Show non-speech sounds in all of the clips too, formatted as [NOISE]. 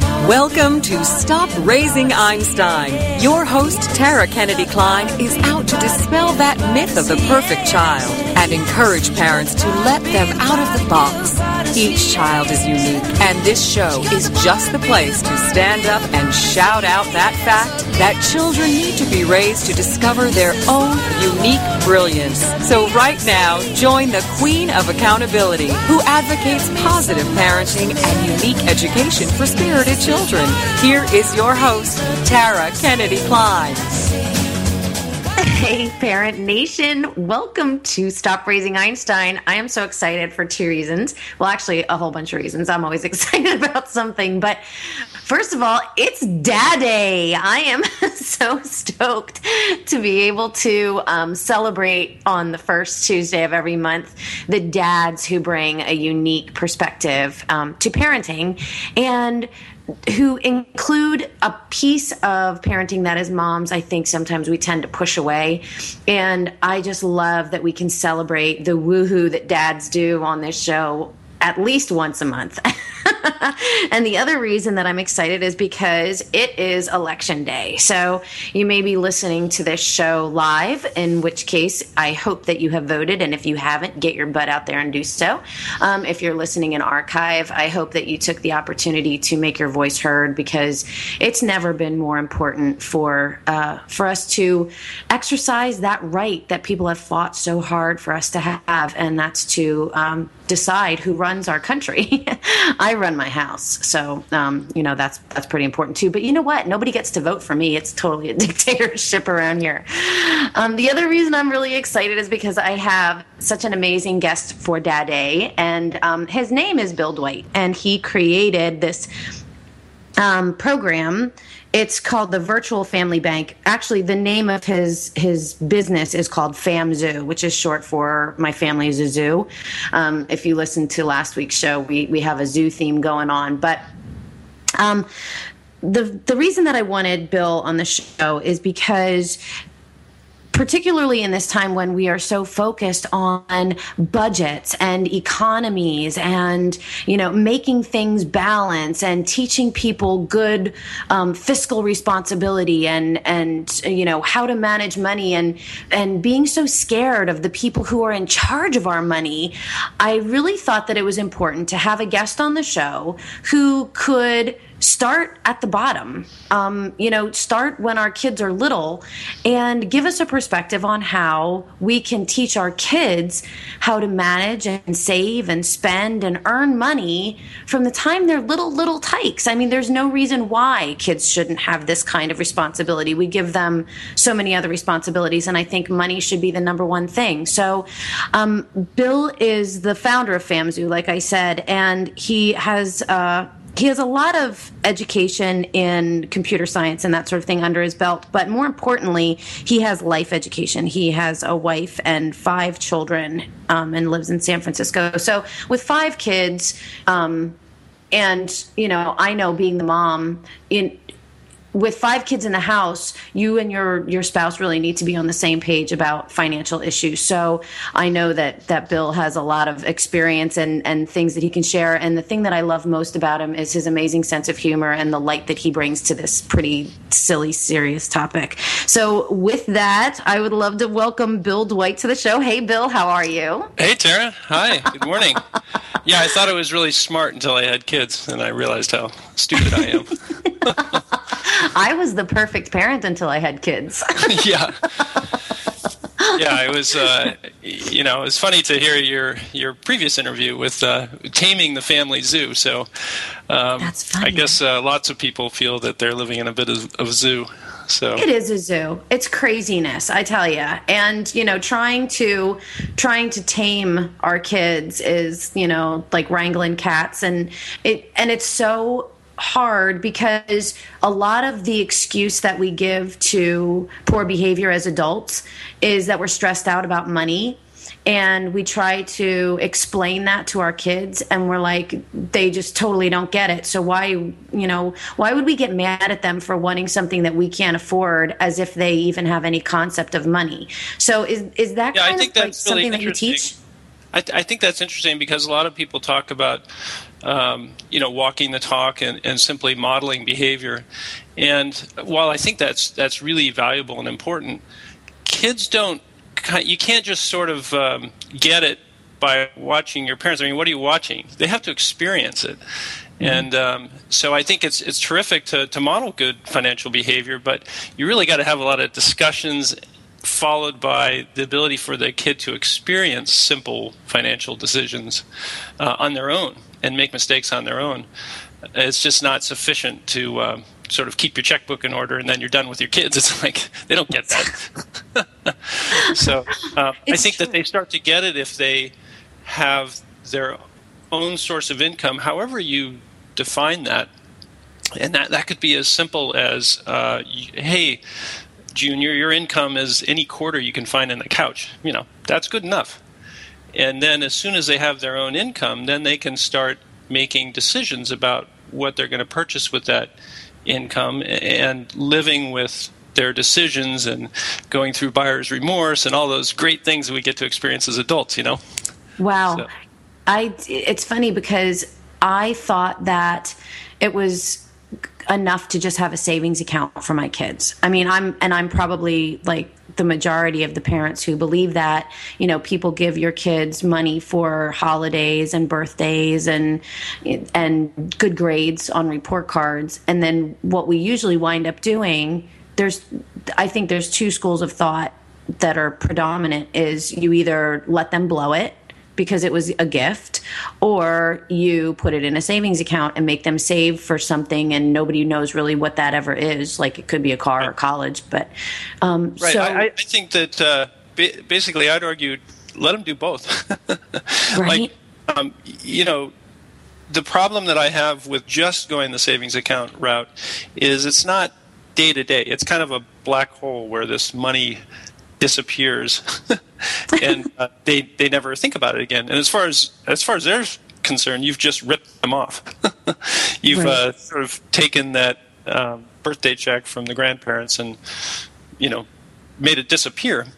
Welcome to Stop Raising Einstein. Your host, Tara Kennedy Kline, is out to dispel that myth of the perfect child and encourage parents to let them out of the box. Each child is unique, and this show is just the place to stand up and shout out that fact that children need to be raised to discover their own unique brilliance. So, right now, join the Queen of Accountability, who advocates positive parenting and unique education for spirited children. Here is your host, Tara Kennedy Kline. Hey, Parent Nation. Welcome to Stop Raising Einstein. I am so excited for two reasons. Well, actually, a whole bunch of reasons. I'm always [LAUGHS] excited about something. But first of all, it's Dad Day. I am [LAUGHS] so stoked to be able to um, celebrate on the first Tuesday of every month the dads who bring a unique perspective um, to parenting. And who include a piece of parenting that as moms I think sometimes we tend to push away. And I just love that we can celebrate the woohoo that dads do on this show at least once a month. [LAUGHS] and the other reason that I'm excited is because it is election day. So you may be listening to this show live, in which case I hope that you have voted. And if you haven't, get your butt out there and do so. Um, if you're listening in archive, I hope that you took the opportunity to make your voice heard because it's never been more important for uh, for us to exercise that right that people have fought so hard for us to have, and that's to um, decide who runs our country. [LAUGHS] I run my house, so um, you know that's that's pretty important too. But you know what? Nobody gets to vote for me. It's totally a [LAUGHS] dictatorship around here. Um, the other reason I'm really excited is because I have such an amazing guest for Dad Day, and um, his name is Bill Dwight, and he created this um, program it's called the Virtual Family Bank. Actually, the name of his his business is called FamZoo, which is short for My Family is a Zoo. Um, if you listened to last week's show, we we have a zoo theme going on, but. Um, the the reason that I wanted Bill on the show is because particularly in this time when we are so focused on budgets and economies and you know making things balance and teaching people good um, fiscal responsibility and and you know how to manage money and and being so scared of the people who are in charge of our money i really thought that it was important to have a guest on the show who could start at the bottom. Um, you know, start when our kids are little and give us a perspective on how we can teach our kids how to manage and save and spend and earn money from the time they're little, little tykes. I mean, there's no reason why kids shouldn't have this kind of responsibility. We give them so many other responsibilities, and I think money should be the number one thing. So, um, Bill is the founder of FamZoo, like I said, and he has. Uh, he has a lot of education in computer science and that sort of thing under his belt, but more importantly, he has life education. He has a wife and five children um, and lives in San Francisco. So, with five kids, um, and you know, I know being the mom in with five kids in the house, you and your your spouse really need to be on the same page about financial issues. So I know that that Bill has a lot of experience and and things that he can share. And the thing that I love most about him is his amazing sense of humor and the light that he brings to this pretty silly, serious topic. So with that, I would love to welcome Bill Dwight to the show. Hey, Bill, how are you? Hey, Tara. Hi. Good morning. yeah, I thought it was really smart until I had kids, and I realized how stupid I am. [LAUGHS] I was the perfect parent until I had kids. [LAUGHS] yeah. yeah, it was. Uh, you know, it was funny to hear your your previous interview with uh, taming the family zoo. So, um, that's funny. I guess uh, lots of people feel that they're living in a bit of, of zoo. So it is a zoo. It's craziness, I tell you. And you know, trying to trying to tame our kids is you know like wrangling cats, and it and it's so hard because a lot of the excuse that we give to poor behavior as adults is that we're stressed out about money. And we try to explain that to our kids and we're like they just totally don't get it. So why you know why would we get mad at them for wanting something that we can't afford as if they even have any concept of money? So is is that yeah, kind of like really something that you teach? I, I, think that's interesting because a lot of people talk about um, you know walking the talk and, and simply modeling behavior and while I think that's that's really valuable and important kids don't you can't just sort of um, get it by watching your parents. I mean, what are you watching? They have to experience it. Mm-hmm. And um, so I think it's it's terrific to, to model good financial behavior, but you really got to have a lot of discussions followed by the ability for the kid to experience simple financial decisions uh, on their own and make mistakes on their own. It's just not sufficient to uh, sort of keep your checkbook in order and then you're done with your kids. [LAUGHS] It's like they don't get that. [LAUGHS] so uh, I think true. that they start to get it if they have their own source of income, however you define that. And that, that could be as simple as, uh, hey, Junior, your income is any quarter you can find in the couch. You know, that's good enough. And then as soon as they have their own income, then they can start making decisions about what they're going to purchase with that income and living with their decisions and going through buyer's remorse and all those great things that we get to experience as adults, you know? Wow. So. I, it's funny because I thought that it was enough to just have a savings account for my kids. I mean, I'm, and I'm probably like the majority of the parents who believe that, you know, people give your kids money for holidays and birthdays and, and good grades on report cards. And then what we usually wind up doing there's I think there's two schools of thought that are predominant is you either let them blow it because it was a gift or you put it in a savings account and make them save for something and nobody knows really what that ever is like it could be a car right. or college but um, right so, I, I, think that uh, basically i'd argue let them do both [LAUGHS] right like um, you know the problem that i have with just going the savings account route is it's not day to day. It's kind of a black hole where this money disappears, [LAUGHS] and uh, they they never think about it again. And as far as as far as they're concerned, you've just ripped them off. [LAUGHS] you've right. uh, sort of taken that um, birthday check from the grandparents and you know made it disappear.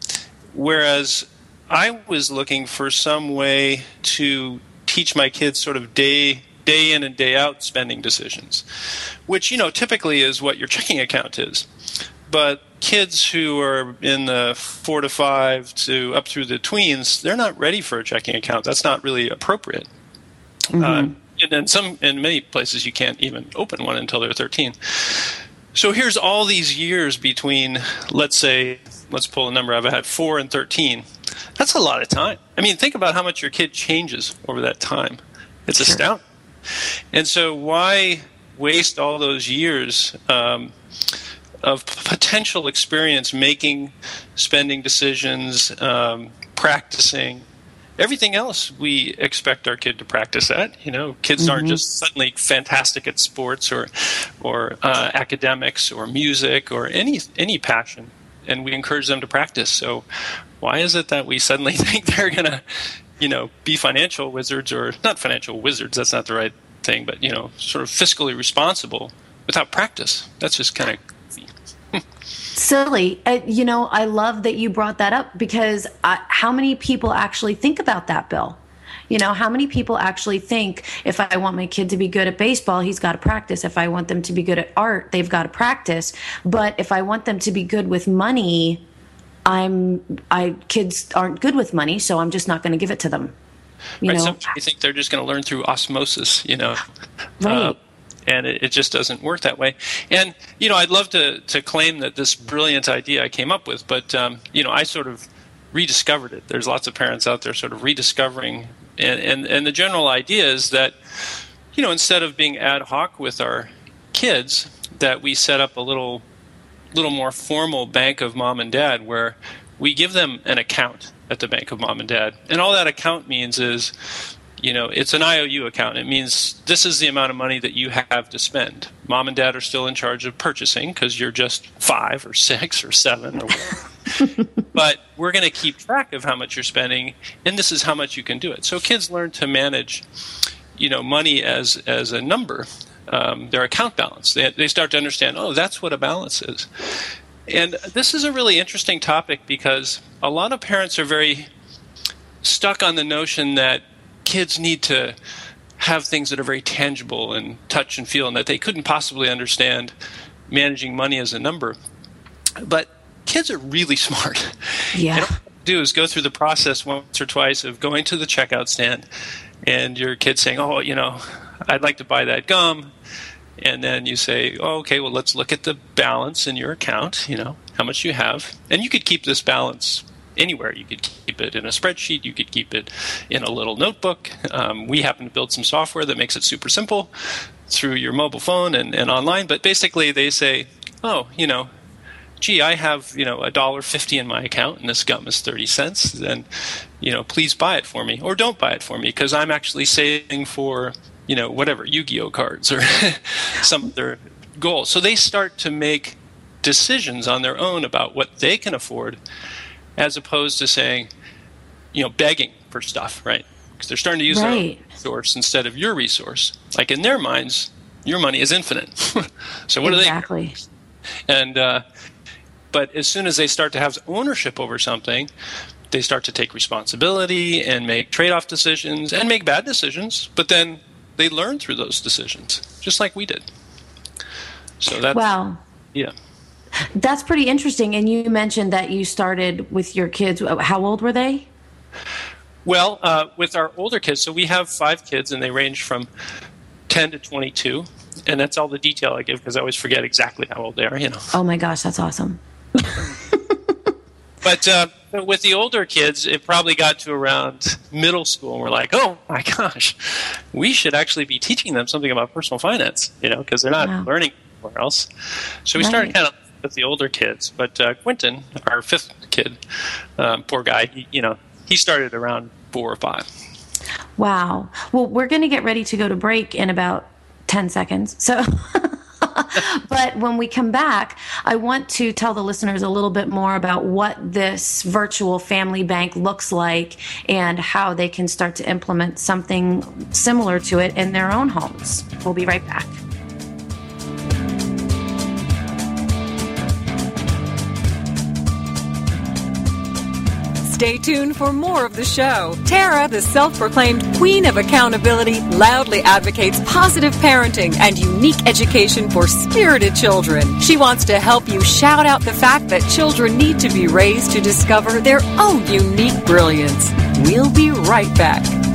Whereas I was looking for some way to teach my kids sort of day day in and day out spending decisions, which you know typically is what your checking account is. But kids who are in the four to five to up through the tweens, they're not ready for a checking account. That's not really appropriate. Mm-hmm. Uh, and in some, in many places, you can't even open one until they're 13. So here's all these years between, let's say, let's pull a number I've had four and 13. That's a lot of time. I mean, think about how much your kid changes over that time. It's sure. astounding. And so, why waste all those years um, of potential experience making spending decisions, um, practicing? Everything else we expect our kid to practice at. You know, kids mm-hmm. aren't just suddenly fantastic at sports or, or uh, academics or music or any any passion, and we encourage them to practice. So, why is it that we suddenly [LAUGHS] think they're going to you know, be financial wizards or not financial wizards, that's not the right thing, but, you know, sort of fiscally responsible without practice. That's just kind of silly. Uh, you know, I love that you brought that up because I, how many people actually think about that, Bill? You know, how many people actually think if I want my kid to be good at baseball, he's got to practice. If I want them to be good at art, they've got to practice. But if I want them to be good with money, I'm I kids aren't good with money, so I'm just not going to give it to them. You right. Know? Some think they're just going to learn through osmosis, you know. Right. Uh, and it, it, just doesn't work that way. And you know, I'd love to to claim that this brilliant idea I came up with, but um, you know, I sort of rediscovered it. There's lots of parents out there sort of rediscovering, and and and the general idea is that you know, instead of being ad hoc with our kids, that we set up a little little more formal bank of mom and dad where we give them an account at the bank of mom and dad. And all that account means is you know, it's an IOU account. It means this is the amount of money that you have to spend. Mom and dad are still in charge of purchasing because you're just five or six or seven or whatever. [LAUGHS] but we're going to keep track of how much you're spending, and this is how much you can do it. So kids learn to manage, you know, money as as a number, um, their account balance. They, they start to understand, oh, that's what a balance is. And this is a really interesting topic because a lot of parents are very stuck on the notion that kids need to have things that are very tangible and touch and feel, and that they couldn't possibly understand managing money as a number. But kids are really [LAUGHS] smart. Yeah. And all you do is go through the process once or twice of going to the checkout stand and your kid saying, Oh, you know, I'd like to buy that gum. And then you say, oh, okay, well, let's look at the balance in your account, you know, how much you have. And you could keep this balance anywhere. You could keep it in a spreadsheet. You could keep it in a little notebook. Um, we happen to build some software that makes it super simple through your mobile phone and, and online. But basically, they say, oh, you know, gee, I have you know a dollar fifty in my account, and this gum is thirty cents. Then, you know, please buy it for me, or don't buy it for me, because I'm actually saving for you know whatever Yu-Gi-Oh cards or [LAUGHS] some other goal. So they start to make decisions on their own about what they can afford as opposed to saying, you know, begging for stuff, right? Because they're starting to use right. their resource instead of your resource. Like in their minds, your money is infinite. [LAUGHS] so what exactly. are they? Exactly. And uh, but as soon as they start to have ownership over something, they start to take responsibility and make trade-off decisions and make bad decisions. But then they learn through those decisions, just like we did. So that's wow. Yeah. That's pretty interesting. And you mentioned that you started with your kids. How old were they? Well, uh, with our older kids, so we have five kids, and they range from 10 to 22. And that's all the detail I give because I always forget exactly how old they are, you know. Oh my gosh, that's awesome. [LAUGHS] but uh, with the older kids, it probably got to around middle school, and we're like, oh my gosh, we should actually be teaching them something about personal finance, you know, because they're not wow. learning anywhere else. So we right. started kind of with the older kids. But uh, Quentin, our fifth kid, um, poor guy, he, you know, he started around four or five. Wow. Well, we're going to get ready to go to break in about 10 seconds. So. [LAUGHS] but when we come back, I want to tell the listeners a little bit more about what this virtual family bank looks like and how they can start to implement something similar to it in their own homes. We'll be right back. Stay tuned for more of the show. Tara, the self proclaimed queen of accountability, loudly advocates positive parenting and unique education for spirited children. She wants to help you shout out the fact that children need to be raised to discover their own unique brilliance. We'll be right back.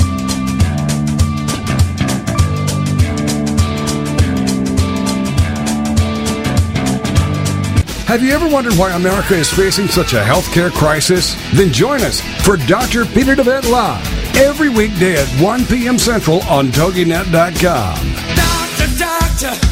Have you ever wondered why America is facing such a healthcare crisis? Then join us for Dr. Peter DeVette Live every weekday at 1 p.m. Central on TogiNet.com. Doctor, doctor.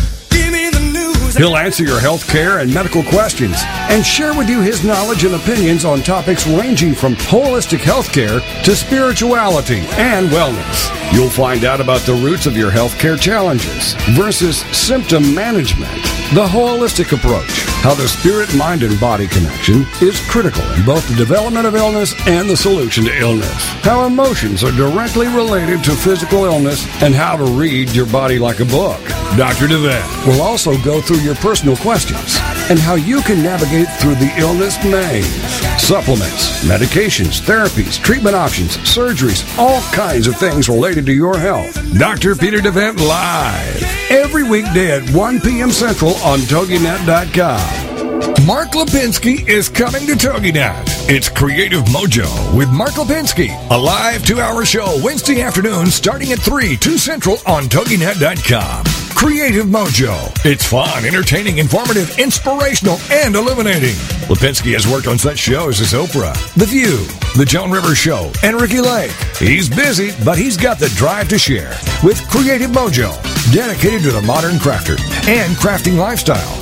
He'll answer your health care and medical questions and share with you his knowledge and opinions on topics ranging from holistic healthcare to spirituality and wellness. You'll find out about the roots of your healthcare challenges versus symptom management, the holistic approach, how the spirit, mind, and body connection is critical in both the development of illness and the solution to illness, how emotions are directly related to physical illness, and how to read your body like a book. Dr. DeVette will also go through your personal questions and how you can navigate through the illness maze. Supplements, medications, therapies, treatment options, surgeries, all kinds of things related to your health. Dr. Peter DeVette Live. Every weekday at 1 p.m. Central on TogiNet.com. Mark Lipinski is coming to TogiNet. It's Creative Mojo with Mark Lipinski, a live two-hour show Wednesday afternoon starting at 3, 2 Central on TogiNet.com. Creative Mojo. It's fun, entertaining, informative, inspirational, and illuminating. Lipinski has worked on such shows as Oprah, The View, The Joan Rivers Show, and Ricki Lake. He's busy, but he's got the drive to share with Creative Mojo, dedicated to the modern crafter and crafting lifestyle.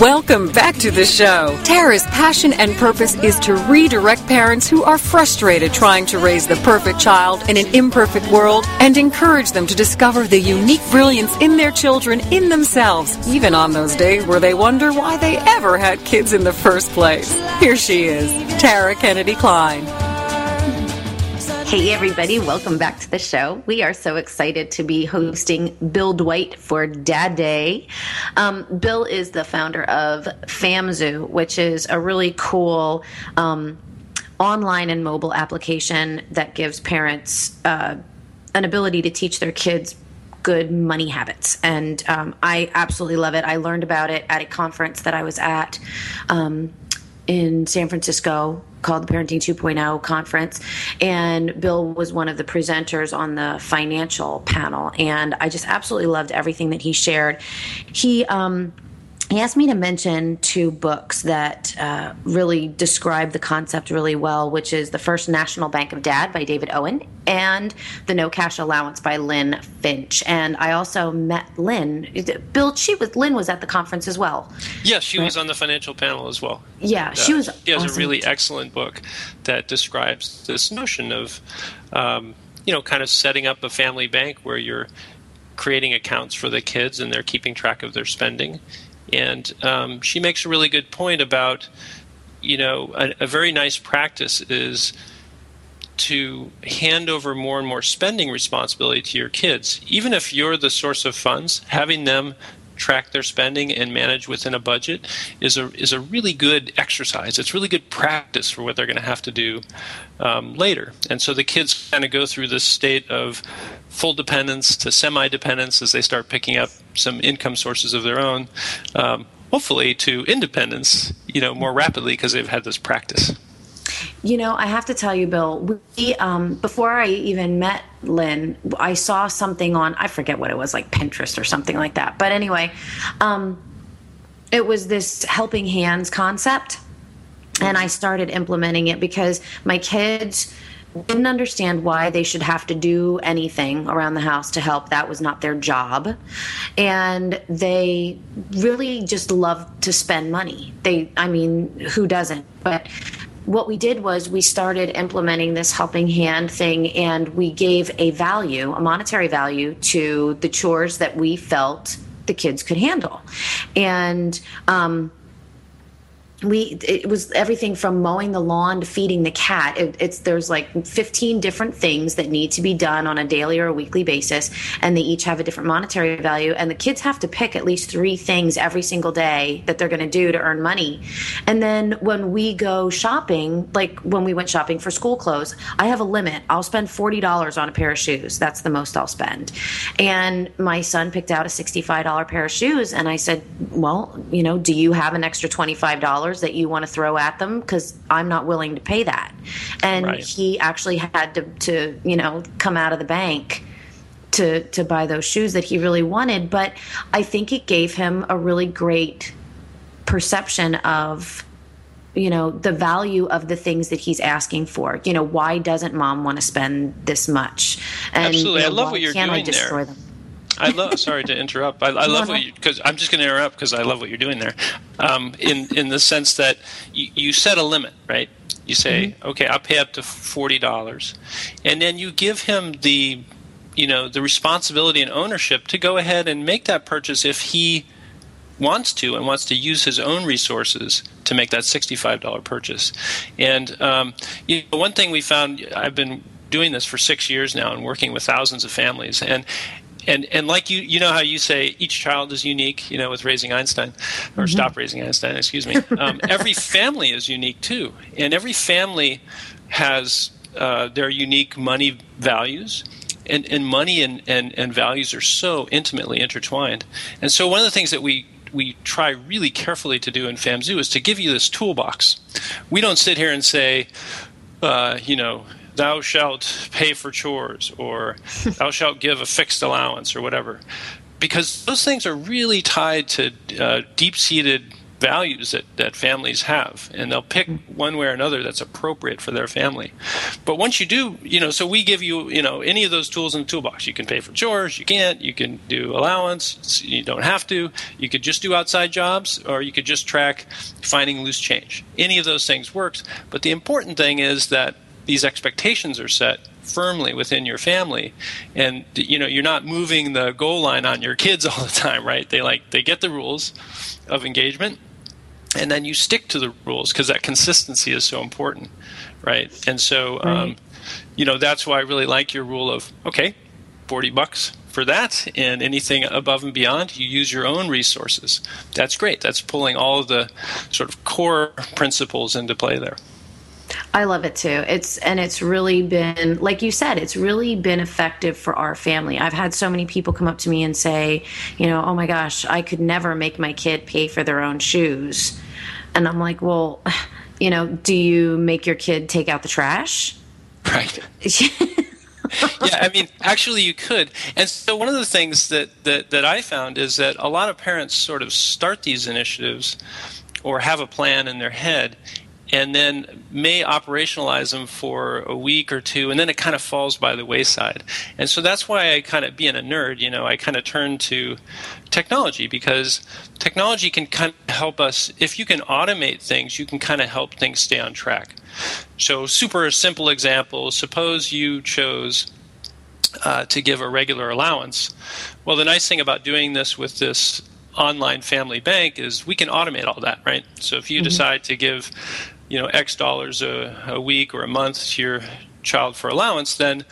Welcome back to the show. Tara's passion and purpose is to redirect parents who are frustrated trying to raise the perfect child in an imperfect world and encourage them to discover the unique brilliance in their children in themselves, even on those days where they wonder why they ever had kids in the first place. Here she is, Tara Kennedy Kline. Hey, everybody, welcome back to the show. We are so excited to be hosting Bill Dwight for Dad Day. Um, Bill is the founder of FamZoo, which is a really cool um, online and mobile application that gives parents uh, an ability to teach their kids good money habits. And um, I absolutely love it. I learned about it at a conference that I was at um, in San Francisco called the Parenting 2.0 conference. And Bill was one of the presenters on the financial panel. And I just absolutely loved everything that he shared. He, um, he asked me to mention two books that uh, really describe the concept really well, which is The First National Bank of Dad by David Owen and The No Cash Allowance by Lynn Finch. And I also met Lynn. Bill, she was Lynn was at the conference as well. Yes, she was on the financial panel as well. Yeah, she was. She has awesome. a really excellent book that describes this notion of, um, you know, kind of setting up a family bank where you're creating accounts for the kids and they're keeping track of their spending and um, she makes a really good point about, you know, a, a very nice practice is to hand over more and more spending responsibility to your kids. Even if you're the source of funds, having them track their spending and manage within a budget is a is a really good exercise. It's really good practice for what they're going to have to do um, later. And so the kids kind of go through this state of full dependence to semi dependence as they start picking up some income sources of their own. Um, hopefully to independence, you know, more rapidly because they've had this practice. You know, I have to tell you, Bill, we, um, before I even met Lynn, I saw something on, I forget what it was, like Pinterest or something like that. But anyway, um, it was this helping hands concept. And I started implementing it because my kids didn't understand why they should have to do anything around the house to help. That was not their job. And they really just love to spend money. They, I mean, who doesn't? But what we did was we started implementing this helping hand thing and we gave a value, a monetary value to the chores that we felt the kids could handle. And, um, we it was everything from mowing the lawn to feeding the cat. It, it's there's like 15 different things that need to be done on a daily or a weekly basis and they each have a different monetary value and the kids have to pick at least three things every single day that they're going to do to earn money. And then when we go shopping like when we went shopping for school clothes i have a limit. I'll spend $40 on a pair of shoes. That's the most i'll spend. And my son picked out a $65 pair of shoes and i said well you know do you have an extra $25 that you want to throw at them because I'm not willing to pay that. And Right. he actually had to, to, you know, come out of the bank to to buy those shoes that he really wanted. But I think it gave him a really great perception of you know the value of the things that he's asking for you know why doesn't mom want to spend this much and Absolutely. you I love what you're doing there. destroy them I love. Sorry to interrupt. I, I love what you because I'm just going to interrupt because I love what you're doing there. Um, in in the sense that you, you set a limit, right? You say, Mm-hmm. okay, I'll pay up to forty dollars, and then you give him the, you know, the responsibility and ownership to go ahead and make that purchase if he wants to and wants to use his own resources to make that $65 purchase. And um, you know, one thing we found, I've been doing this for six years now and working with thousands of families. And and and like you you know how you say each child is unique you know with raising einstein or stop raising einstein excuse me um, every [LAUGHS] family is unique too and every family has uh, their unique money values and, and money and, and, and values are so intimately intertwined. And so one of the things that we we try really carefully to do in FamZoo is to give you this toolbox. We don't sit here and say, uh, you know, thou shalt pay for chores or [LAUGHS] thou shalt give a fixed allowance or whatever. Because those things are really tied to uh, deep seated values that, that families have and they'll pick one way or another that's appropriate for their family. But once you do you know so we give you you know any of those tools in the toolbox. You can pay for chores you can't you can do allowance you don't have to. You could just do outside jobs or you could just track finding loose change. Any of those things works but the important thing is that these expectations are set firmly within your family. And you know you're not moving the goal line on your kids [LAUGHS] all the time right? They like they get the rules of engagement and then you stick to the rules because that consistency is so important right? And so um, right. Um, you know that's why i really like your rule of okay 40 bucks for that and anything above and beyond you use your own resources. That's great. That's pulling all of the sort of core principles into play there I love it too. It's and it's really been like you said, it's really been effective for our family. I've had so many people come up to me and say, you know, oh my gosh, I could never make my kid pay for their own shoes. And I'm like, well, you know, do you make your kid take out the trash? [LAUGHS] Right. [LAUGHS] yeah, I mean, actually, you could. And so, one of the things that, that, that I found is that a lot of parents sort of start these initiatives or have a plan in their head, and then may operationalize them for a week or two, and then it kind of falls by the wayside. And so that's why I kind of, being a nerd, you know, I kind of turn to technology because technology can kind of help us. If you can automate things, you can kind of help things stay on track. So, super simple example suppose you chose uh, to give a regular allowance. Well, the nice thing about doing this with this online family bank is we can automate all that, right? So if you mm-hmm. decide to give you know X dollars a, a week or a month to your child for allowance, then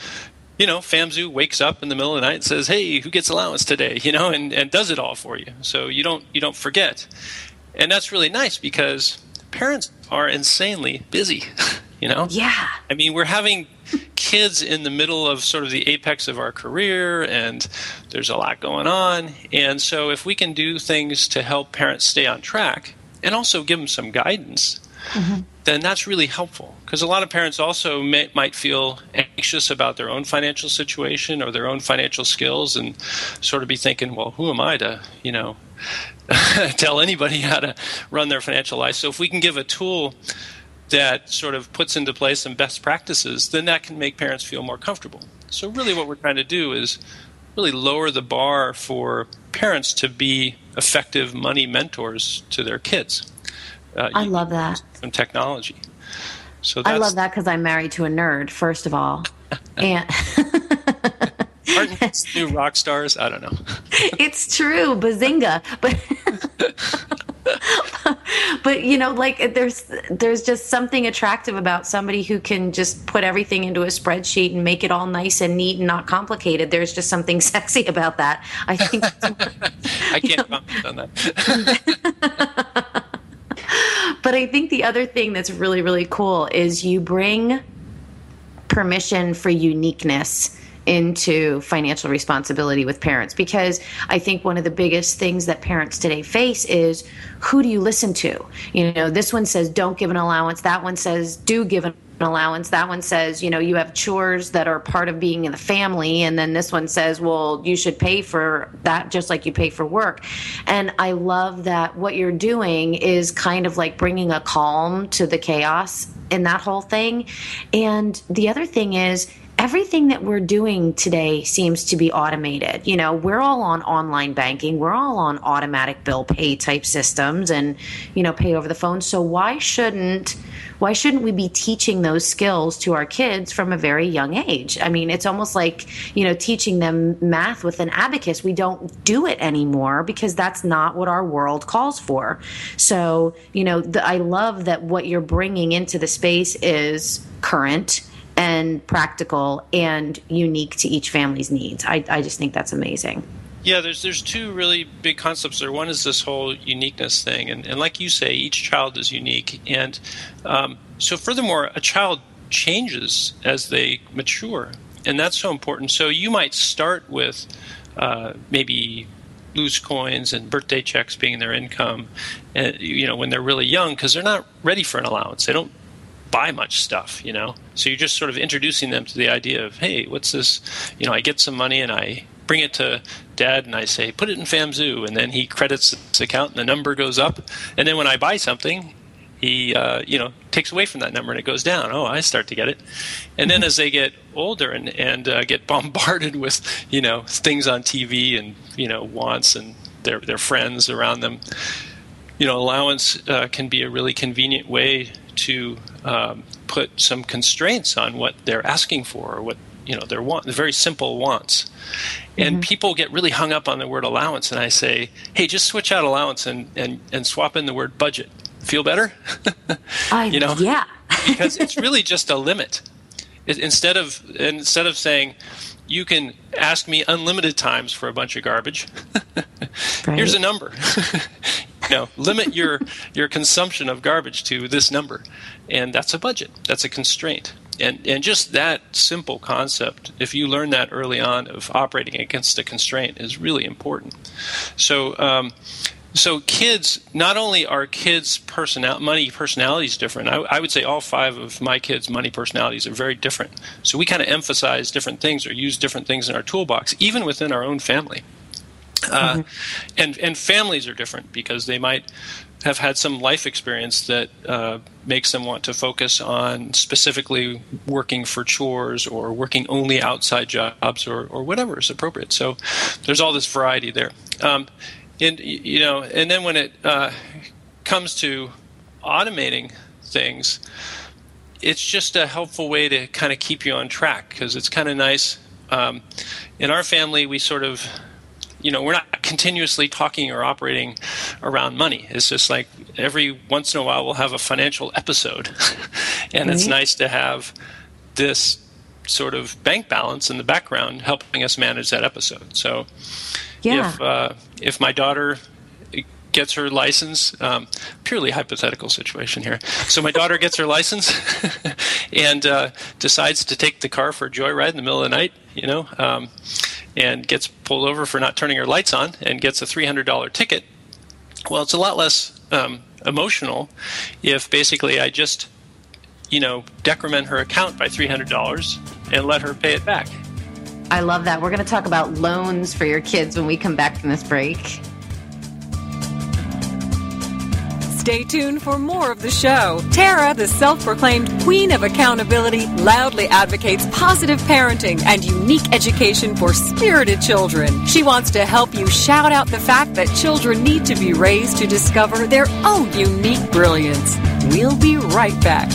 you know, FamZoo wakes up in the middle of the night and says, "Hey, who gets allowance today?" [LAUGHS] You know, and, and does it all for you, so you don't you don't forget, and that's really nice because parents are insanely busy. [LAUGHS] You know, yeah. I mean, we're having kids in the middle of sort of the apex of our career, and there's a lot going on, and so if we can do things to help parents stay on track and also give them some guidance mm-hmm. then that's really helpful. Because a lot of parents also may, might feel anxious about their own financial situation or their own financial skills and sort of be thinking, well, who am I to, you know, [LAUGHS] tell anybody how to run their financial life? So if we can give a tool that sort of puts into place some best practices, then that can make parents feel more comfortable. So really what we're trying to do is really lower the bar for parents to be effective money mentors to their kids. Uh, I love that. Some technology. So I love that because I'm married to a nerd, first of all, [LAUGHS] and. [LAUGHS] Aren't new rock stars? I don't know. [LAUGHS] it's true, bazinga. But but you know, like there's there's just something attractive about somebody who can just put everything into a spreadsheet and make it all nice and neat and not complicated. There's just something sexy about that. I think. I can't comment on that. [LAUGHS] but I think the other thing that's really, really cool is you bring permission for uniqueness into financial responsibility with parents because I think one of the biggest things that parents today face is who do you listen to? You know, this one says don't give an allowance, that one says do give an allowance. That one says, you know, you have chores that are part of being in the family. And then this one says, well, you should pay for that just like you pay for work. And I love that what you're doing is kind of like bringing a calm to the chaos in that whole thing. And the other thing is, everything that we're doing today seems to be automated. You know, we're all on online banking, we're all on automatic bill pay type systems and, you know, pay over the phone. So why shouldn't why shouldn't we be teaching those skills to our kids from a very young age? I mean, it's almost like, you know, teaching them math with an abacus. We don't do it anymore because that's not what our world calls for. So, you know, the, I love that what you're bringing into the space is current and practical and unique to each family's needs. I, I just think that's amazing. Yeah, there's there's two really big concepts there. One is this whole uniqueness thing, and, and like you say, each child is unique, and um, so furthermore, a child changes as they mature. and that's so important. So you might start with uh, maybe loose coins and birthday checks being their income, and, you know, when they're really young because they're not ready for an allowance. They don't buy much stuff, you know. So you're just sort of introducing them to the idea of, hey, what's this? You know, I get some money and I bring it to dad and I say, put it in FamZoo, and then he credits this account and the number goes up. And then when I buy something, he uh, you know takes away from that number and it goes down. Oh, I start to get it. And then as they get older and and uh, get [LAUGHS] bombarded with you know things on TV and you know wants and their their friends around them, you know allowance uh, can be a really convenient way to um, put some constraints on what they're asking for or what you know their want, the very simple wants. And mm-hmm. people get really hung up on the word allowance, and I say, hey, just switch out allowance and, and, and swap in the word budget feel better? [LAUGHS] I, you know, yeah, [LAUGHS] because it's really just a limit. It, instead of instead of saying you can ask me unlimited times for a bunch of garbage, right. [LAUGHS] here's a number. [LAUGHS] you know, limit your your consumption of garbage to this number, and that's a budget. That's a constraint. And and just that simple concept, if you learn that early on of operating against a constraint, is really important. So. Um, so kids, not only are kids' personal money personalities different, I, I, would say all five of my kids' money personalities are very different. So we kind of emphasize different things or use different things in our toolbox, even within our own family. Uh, mm-hmm. and and families are different because they might have had some life experience that uh, makes them want to focus on specifically working for chores or working only outside jobs or, or whatever is appropriate. So there's all this variety there. Um, and you know, and then when it uh, comes to automating things, it's just a helpful way to kind of keep you on track because it's kind of nice. Um, in our family, we sort of, you know, we're not continuously talking or operating around money. It's just like every once in a while we'll have a financial episode, [LAUGHS] and it's nice to have this sort of bank balance in the background helping us manage that episode. So yeah. if uh, if my daughter gets her license, um, purely hypothetical situation here. So my daughter gets her license [LAUGHS] and uh, decides to take the car for a joyride in the middle of the night, you know, um, and gets pulled over for not turning her lights on and gets a three hundred dollar ticket. Well, it's a lot less um, emotional if basically I just, you know, decrement her account by three hundred dollars and let her pay it back. I love that. We're going to talk about loans for your kids when we come back from this break. Stay tuned for more of the show. Tara, the self proclaimed queen of accountability, loudly advocates positive parenting and unique education for spirited children. She wants to help you shout out the fact that children need to be raised to discover their own unique brilliance. We'll be right back.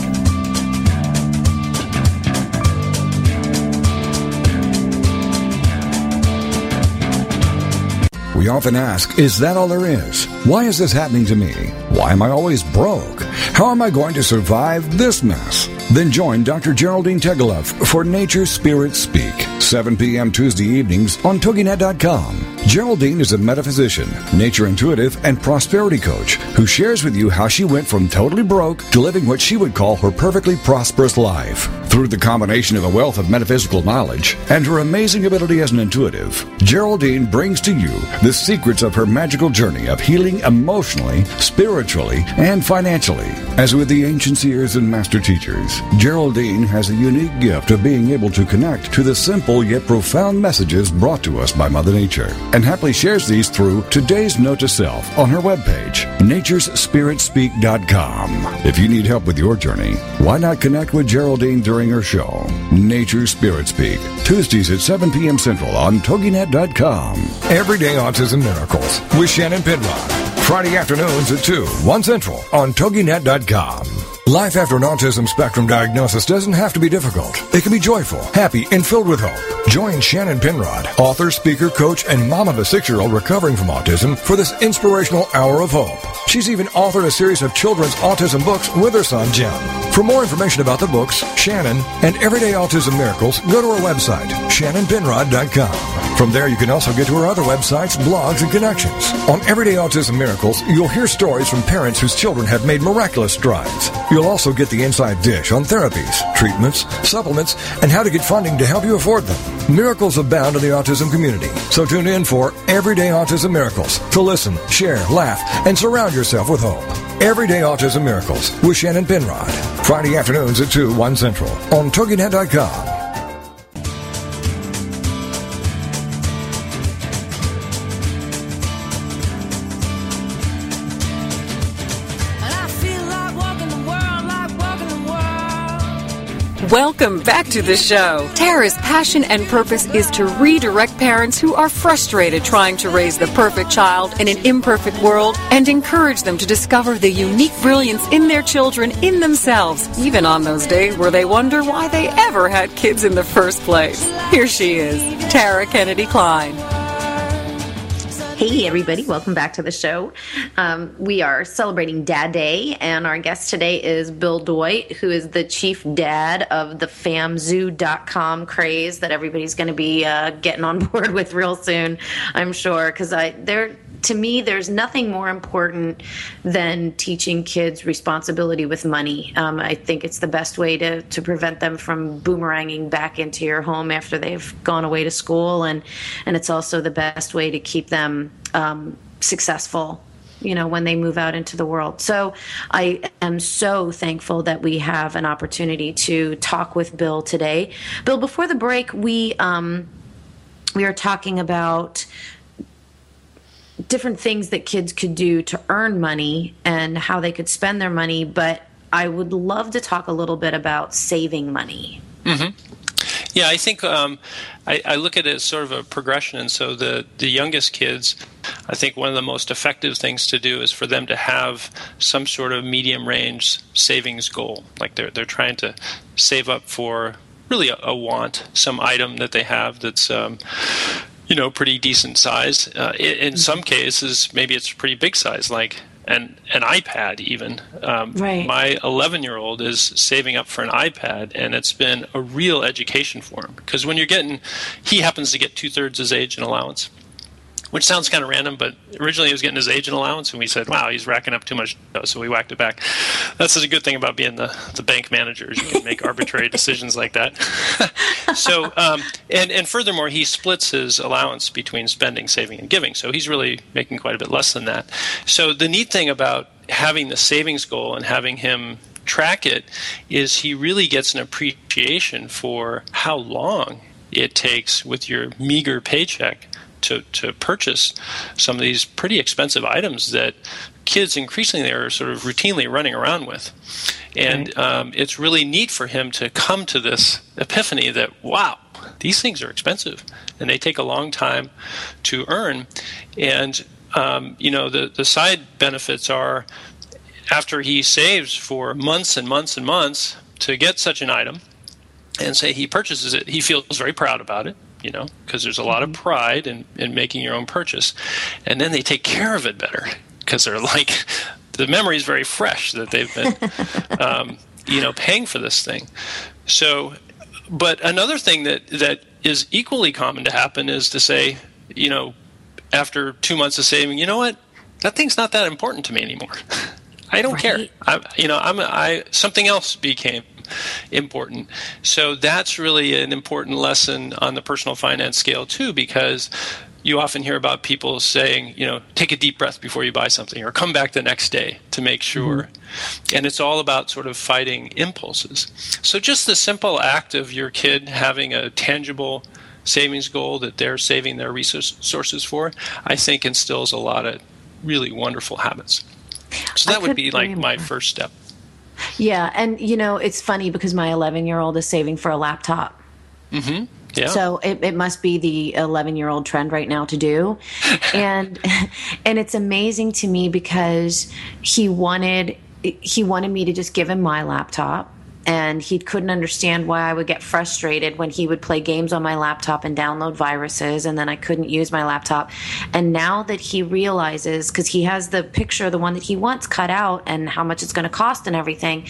We often ask, is that all there is? Why is this happening to me? Why am I always broke? How am I going to survive this mess? Then join Dr. Geraldine Tegeloff for Nature Spirit Speak, 7 p.m. Tuesday evenings on TogiNet.com. Geraldine is a metaphysician, nature intuitive, and prosperity coach who shares with you how she went from totally broke to living what she would call her perfectly prosperous life. Through the combination of a wealth of metaphysical knowledge and her amazing ability as an intuitive, Geraldine brings to you the secrets of her magical journey of healing emotionally, spiritually, and financially. As with the ancient seers and master teachers, Geraldine has a unique gift of being able to connect to the simple yet profound messages brought to us by Mother Nature and happily shares these through today's note to self on her webpage, naturespiritspeak.com. If you need help with your journey, why not connect with Geraldine during her show, Nature Spirit Speak, Tuesdays at 7 p.m. Central on TogiNet.com. Everyday Autism Miracles with Shannon Penrod. Friday afternoons at 2, 1 Central on TogiNet.com. Life after an autism spectrum diagnosis doesn't have to be difficult. It can be joyful, happy, and filled with hope. Join Shannon Penrod, author, speaker, coach, and mom of a six year old recovering from autism, for this inspirational hour of hope. She's even authored a series of children's autism books with her son, Jim. For more information about the books, Shannon, and Everyday Autism Miracles, go to her website, shannonpenrod.com. From there, you can also get to our other websites, blogs, and connections. On Everyday Autism Miracles, you'll hear stories from parents whose children have made miraculous strides. You'll also get the inside dish on therapies, treatments, supplements, and how to get funding to help you afford them. Miracles abound in the autism community, so tune in for Everyday Autism Miracles to listen, share, laugh, and surround yourself with hope. Everyday Autism Miracles with Shannon Penrod. Friday afternoons at 2, 1 Central on TogiNet.com. Welcome back to the show. Tara's passion and purpose is to redirect parents who are frustrated trying to raise the perfect child in an imperfect world and encourage them to discover the unique brilliance in their children in themselves, even on those days where they wonder why they ever had kids in the first place. Here she is, Tara Kennedy Kline. Hey, everybody, welcome back to the show. Um, we are celebrating Dad Day, and our guest today is Bill Dwight, who is the chief dad of the famzoo.com craze that everybody's going to be uh, getting on [LAUGHS] board with real soon, I'm sure, because I they're to me, there's nothing more important than teaching kids responsibility with money. Um, I think it's the best way to, to prevent them from boomeranging back into your home after they've gone away to school, and and it's also the best way to keep them um, successful you know when they move out into the world. So i am so thankful that we have an opportunity to talk with bill today. Bill before the break we um, we are talking about different things that kids could do to earn money and how they could spend their money, but I would love to talk a little bit about saving money. Mm-hmm. Yeah, I think um, I, I, look at it as sort of a progression. And so the, the youngest kids, I think one of the most effective things to do is for them to have some sort of medium range savings goal. Like they're, they're trying to save up for really a, a want, some item that they have that's um, you know, pretty decent size. Uh, in, some cases, maybe it's pretty big size, like an an iPad. Even um, right. my 11 year old is saving up for an iPad, and it's been a real education for him because when you're getting, he happens to get two thirds his age in allowance which sounds kind of random, but originally he was getting his agent allowance, and we said, "Wow, he's racking up too much," so we whacked it back. That's a good thing about being the, the bank managers; you can make arbitrary [LAUGHS] decisions like that. so, um, and and furthermore, he splits his allowance between spending, saving, and giving, so he's really making quite a bit less than that. So the neat thing about having the savings goal and having him track it is he really gets an appreciation for how long it takes with your meager paycheck to, to purchase some of these pretty expensive items that kids increasingly are sort of routinely running around with. And um, it's really neat for him to come to this epiphany that, wow, these things are expensive and they take a long time to earn. And, um, you know, the, the side benefits are after he saves for months and months and months to get such an item and say he purchases it, he feels very proud about it you know, because there's a lot of mm-hmm. pride in, in making your own purchase. And then they take care of it better because they're like, the memory is very fresh that they've been, [LAUGHS] um, you know, paying for this thing. So, but another thing that, that is equally common to happen is to say, you know, after two months of saving, you know what, that thing's not that important to me anymore. [LAUGHS] I don't right. care. I, you know, I'm I something else became important. So that's really an important lesson on the personal finance scale too, because you often hear about people saying, you know, take a deep breath before you buy something or come back the next day to make sure. Mm-hmm. And it's all about sort of fighting impulses. So just the simple act of your kid having a tangible savings goal that they're saving their resources for, I think instills a lot of really wonderful habits. So that would be like my first step. Yeah, and you know it's funny because my 11 year old is saving for a laptop. Mm-hmm. Yeah. So it, it must be the 11 year old trend right now to do, [LAUGHS] and and it's amazing to me because he wanted he wanted me to just give him my laptop and he couldn't understand why I would get frustrated when he would play games on my laptop and download viruses and then I couldn't use my laptop. And now that he realizes because he has the picture the one that he wants cut out and how much it's going to cost and everything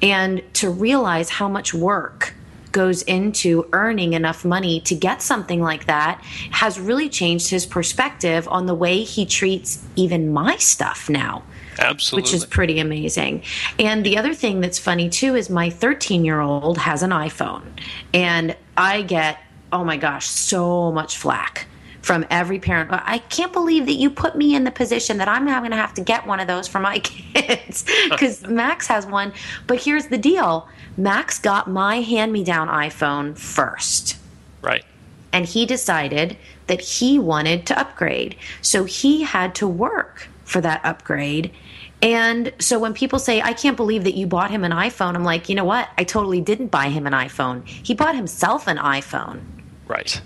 and to realize how much work goes into earning enough money to get something like that has really changed his perspective on the way he treats even my stuff now. Absolutely. Which is pretty amazing. And the other thing that's funny too is my 13 year old has an iPhone, and I get, oh my gosh, so much flack from every parent. I can't believe that you put me in the position that I'm going to have to get one of those for my [LAUGHS] kids because Max has one. But here's the deal Max got my hand me down iPhone first. Right. And he decided that he wanted to upgrade. So he had to work for that upgrade. And so when people say, I can't believe that you bought him an iPhone, I'm like, you know what? I totally didn't buy him an iPhone. He bought himself an iPhone. Right.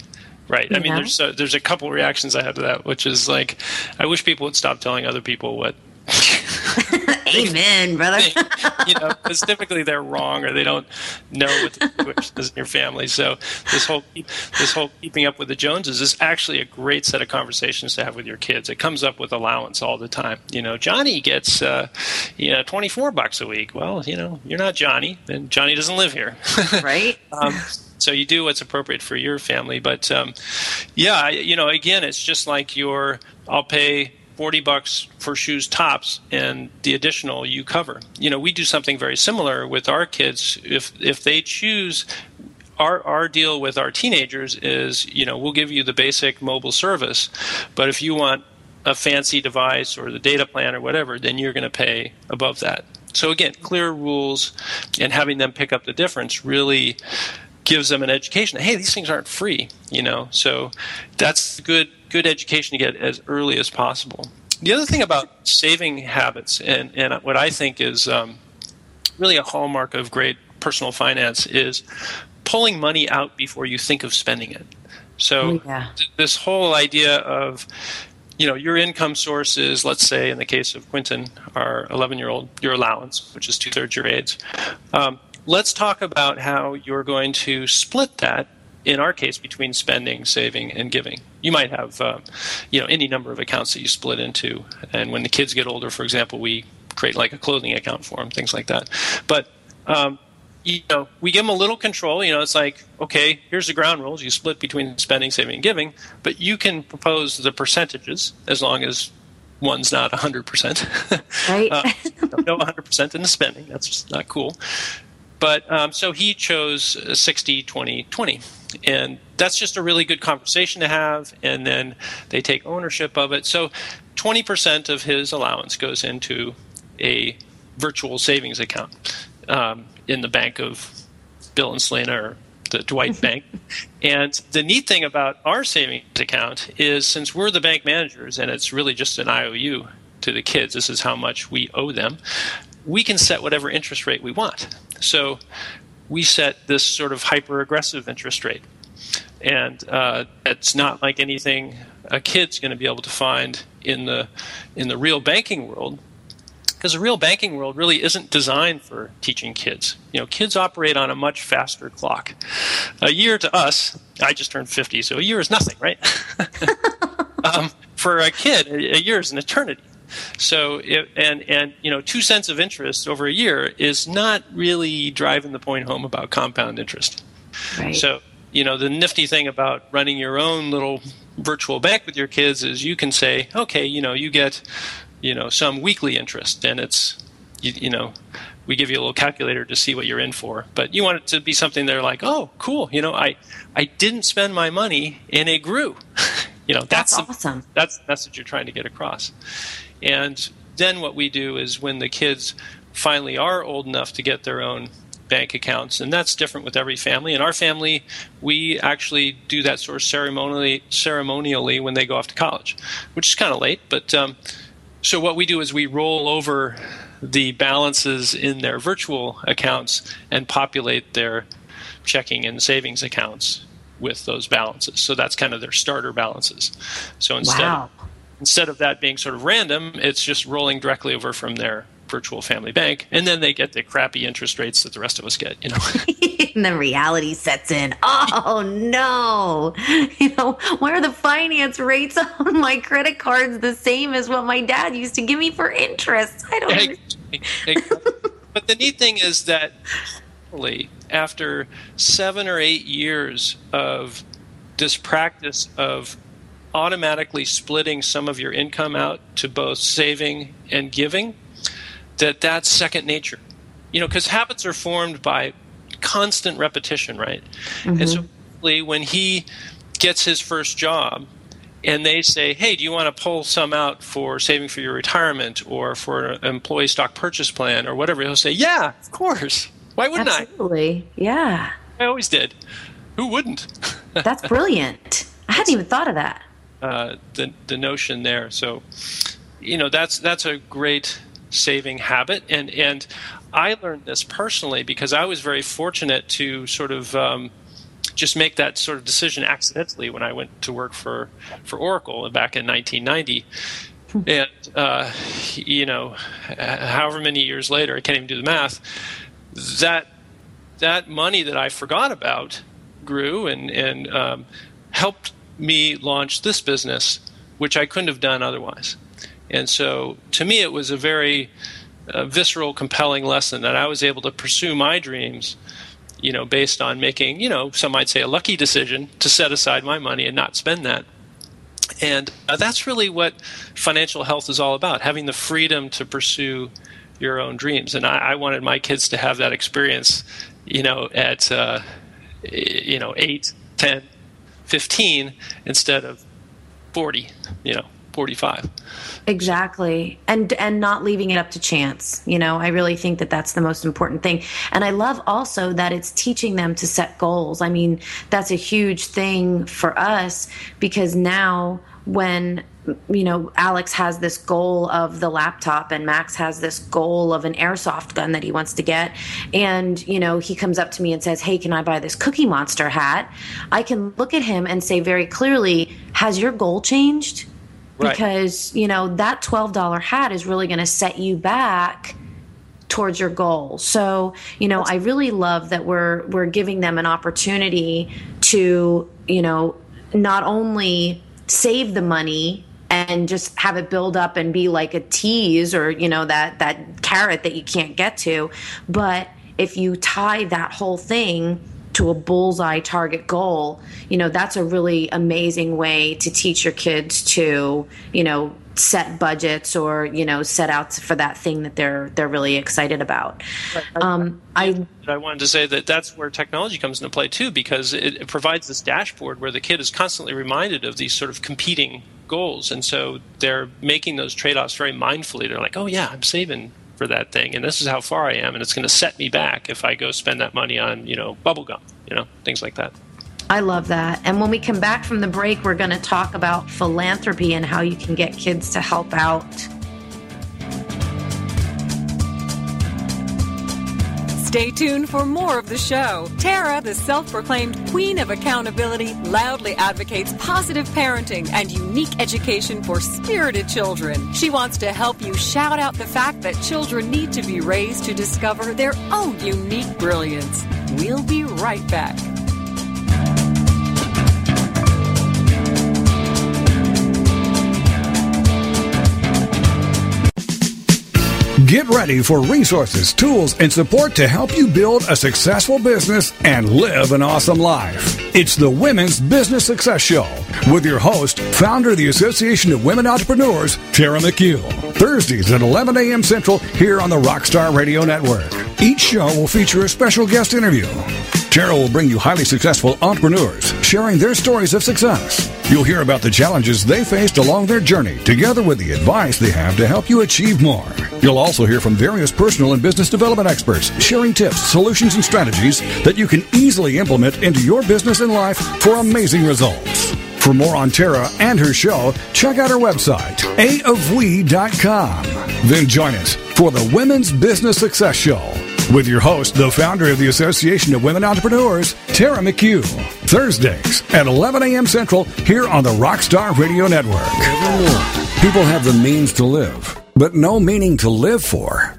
Right. I mean, there's a, there's a couple reactions I have to that, which is like, I wish people would stop telling other people what. [LAUGHS] Amen, brother. [LAUGHS] you know, because typically they're wrong or they don't know what the situation is in your family. So this whole this whole keeping up with the Joneses is actually a great set of conversations to have with your kids. It comes up with allowance all the time. You know, Johnny gets uh, you know 24 bucks a week. Well, you know, you're not Johnny, and Johnny doesn't live here. right. [LAUGHS] um, so you do what's appropriate for your family. But um, yeah, you know, again, it's just like your I'll pay 40 bucks for shoes tops and the additional you cover. You know, we do something very similar with our kids. If if they choose our our deal with our teenagers is, you know, we'll give you the basic mobile service, but if you want a fancy device or the data plan or whatever, then you're going to pay above that. So again, clear rules and having them pick up the difference really gives them an education. Hey, these things aren't free, you know. So that's good good education to get as early as possible. The other thing about saving habits, and, and what I think is um, really a hallmark of great personal finance, is pulling money out before you think of spending it. So Oh, yeah. th- this whole idea of you know your income source is let's say in the case of Quentin our 11 year old your allowance which is two-thirds your aids um, let's talk about how you're going to split that in our case between spending saving and giving you might have uh, you know any number of accounts that you split into and when the kids get older for example we create like a clothing account for them things like that but um, you know, we give them a little control. You know, it's like, okay, here's the ground rules. You split between spending, saving, and giving, but you can propose the percentages as long as one's not 100%. [LAUGHS] Right. uh, no 100% in the spending. That's just not cool. But um, so he chose uh, 60, 20, 20. And that's just a really good conversation to have. And then they take ownership of it. So 20% of his allowance goes into a virtual savings account um, in the bank of Bill and Selena or the Dwight [LAUGHS] Bank. And the neat thing about our savings account is since we're the bank managers and it's really just an IOU to the kids, this is how much we owe them, we can set whatever interest rate we want. So we set this sort of hyper aggressive interest rate. And uh, it's not like anything a kid's going to be able to find in the in the real banking world because the real banking world really isn't designed for teaching kids. You know, kids operate on a much faster clock. A year to us, I just turned 50, so a year is nothing, right? [LAUGHS] um, for a kid, a a year is an eternity. So, it, and and you know, two cents of interest over a year is not really driving the point home about compound interest. right. So, you know, the nifty thing about running your own little virtual bank with your kids is you can say, okay, you know, you get, you know, some weekly interest, and it's, you, you know, we give you a little calculator to see what you're in for. But you want it to be something they're like, oh, cool, you know, I, I didn't spend my money and it grew. [LAUGHS] you know, that's, That's the- awesome. that's the message you're trying to get across. And then what we do is when the kids finally are old enough to get their own bank accounts, and that's different with every family. In our family, we actually do that sort of ceremonially, ceremonially when they go off to college, which is kind of late. But um, so what we do is we roll over the balances in their virtual accounts and populate their checking and savings accounts with those balances. So that's kind of their starter balances. So instead Wow. Instead of that being sort of random, it's just rolling directly over from their virtual family bank, and then they get the crappy interest rates that the rest of us get. You know, [LAUGHS] [LAUGHS] and then reality sets in. Oh no! [LAUGHS] You know, why are the finance rates on my credit cards the same as what my dad used to give me for interest? I don't. understand. but the neat thing is that after seven or eight years of this practice of automatically splitting some of your income out to both saving and giving, that that's second nature. You know, because habits are formed by constant repetition, right? Mm-hmm. And so when he gets his first job and they say, hey, do you want to pull some out for saving for your retirement or for an employee stock purchase plan or whatever, he'll say, yeah, of course. Why wouldn't Absolutely. I? Absolutely. Yeah. I always did. Who wouldn't? That's brilliant. I hadn't even thought of that. Uh, the the notion there. So, you know, that's that's a great saving habit, and and I learned this personally because I was very fortunate to sort of. Um, just make that sort of decision accidentally when I went to work for, for Oracle back in 1990. and, uh, you know, however many years later, I can't even do the math, that, that money that I forgot about grew and, and um, helped me launch this business, which I couldn't have done otherwise. And so to me, it was a very uh, visceral, compelling lesson that I was able to pursue my dreams, you know, based on making, you know, some might say a lucky decision to set aside my money and not spend that. And uh, that's really what financial health is all about having the freedom to pursue your own dreams. And I, I wanted my kids to have that experience, you know, at, uh, you know, 8, 10, 15 instead of 40, you know, 45. Exactly. And and not leaving it up to chance. You know, I really think that that's the most important thing. And I love also that it's teaching them to set goals. I mean, that's a huge thing for us because now when you know, Alex has this goal of the laptop and Max has this goal of an airsoft gun that he wants to get. And, you know, he comes up to me and says, Hey, can I buy this Cookie Monster hat? I can look at him and say very clearly, Has your goal changed? Right. Because, you know, that $12 hat is really going to set you back towards your goal. So, you know, I really love that we're we're giving them an opportunity to, you know, not only save the money and just have it build up and be like a tease or you know that that carrot that you can't get to. But if you tie that whole thing to a bullseye target goal you know that's a really amazing way to teach your kids to you know set budgets or you know set out for that thing that they're they're really excited about um, I, I wanted to say that that's where technology comes into play too because it, it provides this dashboard where the kid is constantly reminded of these sort of competing goals. And so they're making those trade offs very mindfully. They're like, oh, yeah, I'm saving for that thing, and this is how far I am, and it's going to set me back if I go spend that money on, you know, bubblegum, you know, things like that. I love that. And when we come back from the break, we're going to talk about philanthropy and how you can get kids to help out Stay tuned for more of the show. Tara, the self proclaimed queen of accountability, loudly advocates positive parenting and unique education for spirited children. She wants to help you shout out the fact that children need to be raised to discover their own unique brilliance. We'll be right back. Get ready for resources, tools, and support to help you build a successful business and live an awesome life. It's the Women's Business Success Show with your host, founder of the Association of Women Entrepreneurs, Tara McHugh. Thursdays at 11 a.m. Central here on the Rockstar Radio Network. Each show will feature a special guest interview. Tara will bring you highly successful entrepreneurs sharing their stories of success. You'll hear about the challenges they faced along their journey, together with the advice they have to help you achieve more. You'll also hear from various personal and business development experts, sharing tips, solutions, and strategies that you can easily implement into your business and life for amazing results. For more on Tara and her show, check out her website, aofwe.com. Then join us for the Women's Business Success Show with your host, the founder of the Association of Women Entrepreneurs, Tara McHugh. Thursdays at 11 a.m. Central here on the Rockstar Radio Network. People have the means to live, but no meaning to live for.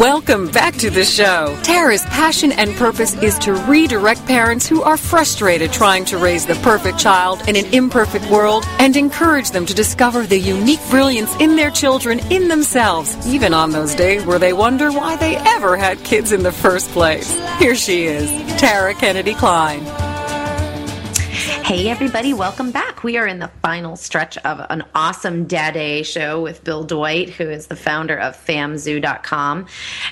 Welcome back to the show. Tara's passion and purpose is to redirect parents who are frustrated trying to raise the perfect child in an imperfect world and encourage them to discover the unique brilliance in their children in themselves, even on those days where they wonder why they ever had kids in the first place. Here she is, Tara Kennedy Kline. Hey, everybody, welcome back. We are in the final stretch of an awesome Dad show with Bill Dwight, who is the founder of famzoo.com.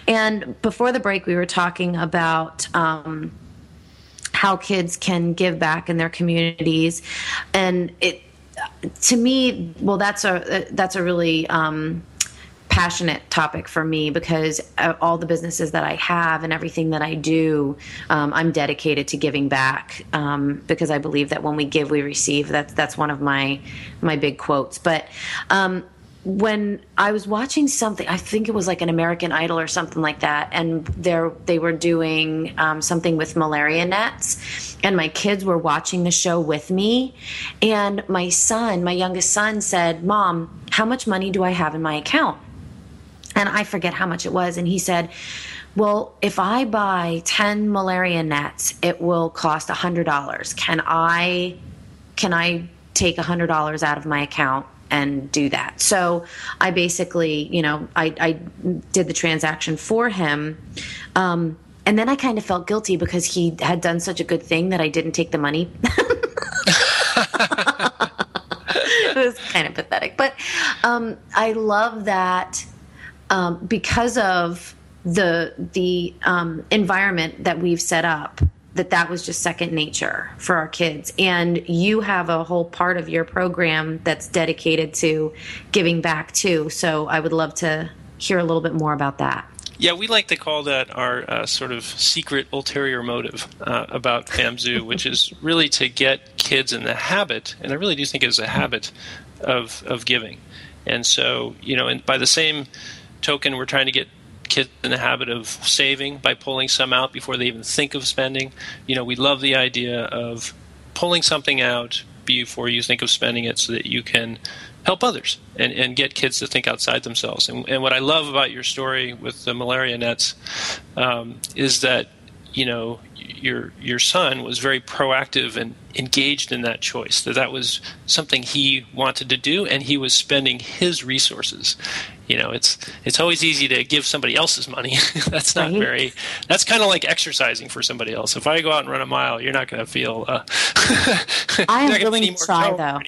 And before the break, we were talking about. Um, how kids can give back in their communities, and it to me, well, that's a that's a really um, passionate topic for me because all the businesses that I have and everything that I do, um, I'm dedicated to giving back um, because I believe that when we give, we receive. That's that's one of my my big quotes. But um, when I was watching something, I think it was like an American Idol or something like that, and there they were doing um, something with malaria nets, and my kids were watching the show with me, and my son, my youngest son, said, "Mom, how much money do I have in my account?" And I forget how much it was. And he said, well, if I buy 10 malaria nets, it will cost $100. Can I, can I take $100 out of my account and do that? So I basically, you know, I, I did the transaction for him. Um, and then I kind of felt guilty because he had done such a good thing that I didn't take the money. [LAUGHS] it was kind of pathetic. But um, I love that um, because of the the um, environment that we've set up that that was just second nature for our kids. And you have a whole part of your program that's dedicated to giving back too. So i would love to hear a little bit more about that. Yeah, we like to call that our uh, sort of secret ulterior motive uh, about FamZoo, which is really to get kids in the habit, and I really do think it's a habit of of giving. And so, you know, and by the same token, we're trying to get kids in the habit of saving by pulling some out before they even think of spending. You know, we love the idea of pulling something out before you think of spending it so that you can help others and, and get kids to think outside themselves. And, and what I love about your story with the malaria nets um, is that, you know, your your son was very proactive and engaged in that choice that that was something he wanted to do and he was spending his resources. You know it's it's always easy to give somebody else's money. [LAUGHS] That's not right. very that's kind of like exercising for somebody else. If i go out and run a mile you're not going to feel uh, [LAUGHS] i am willing to try though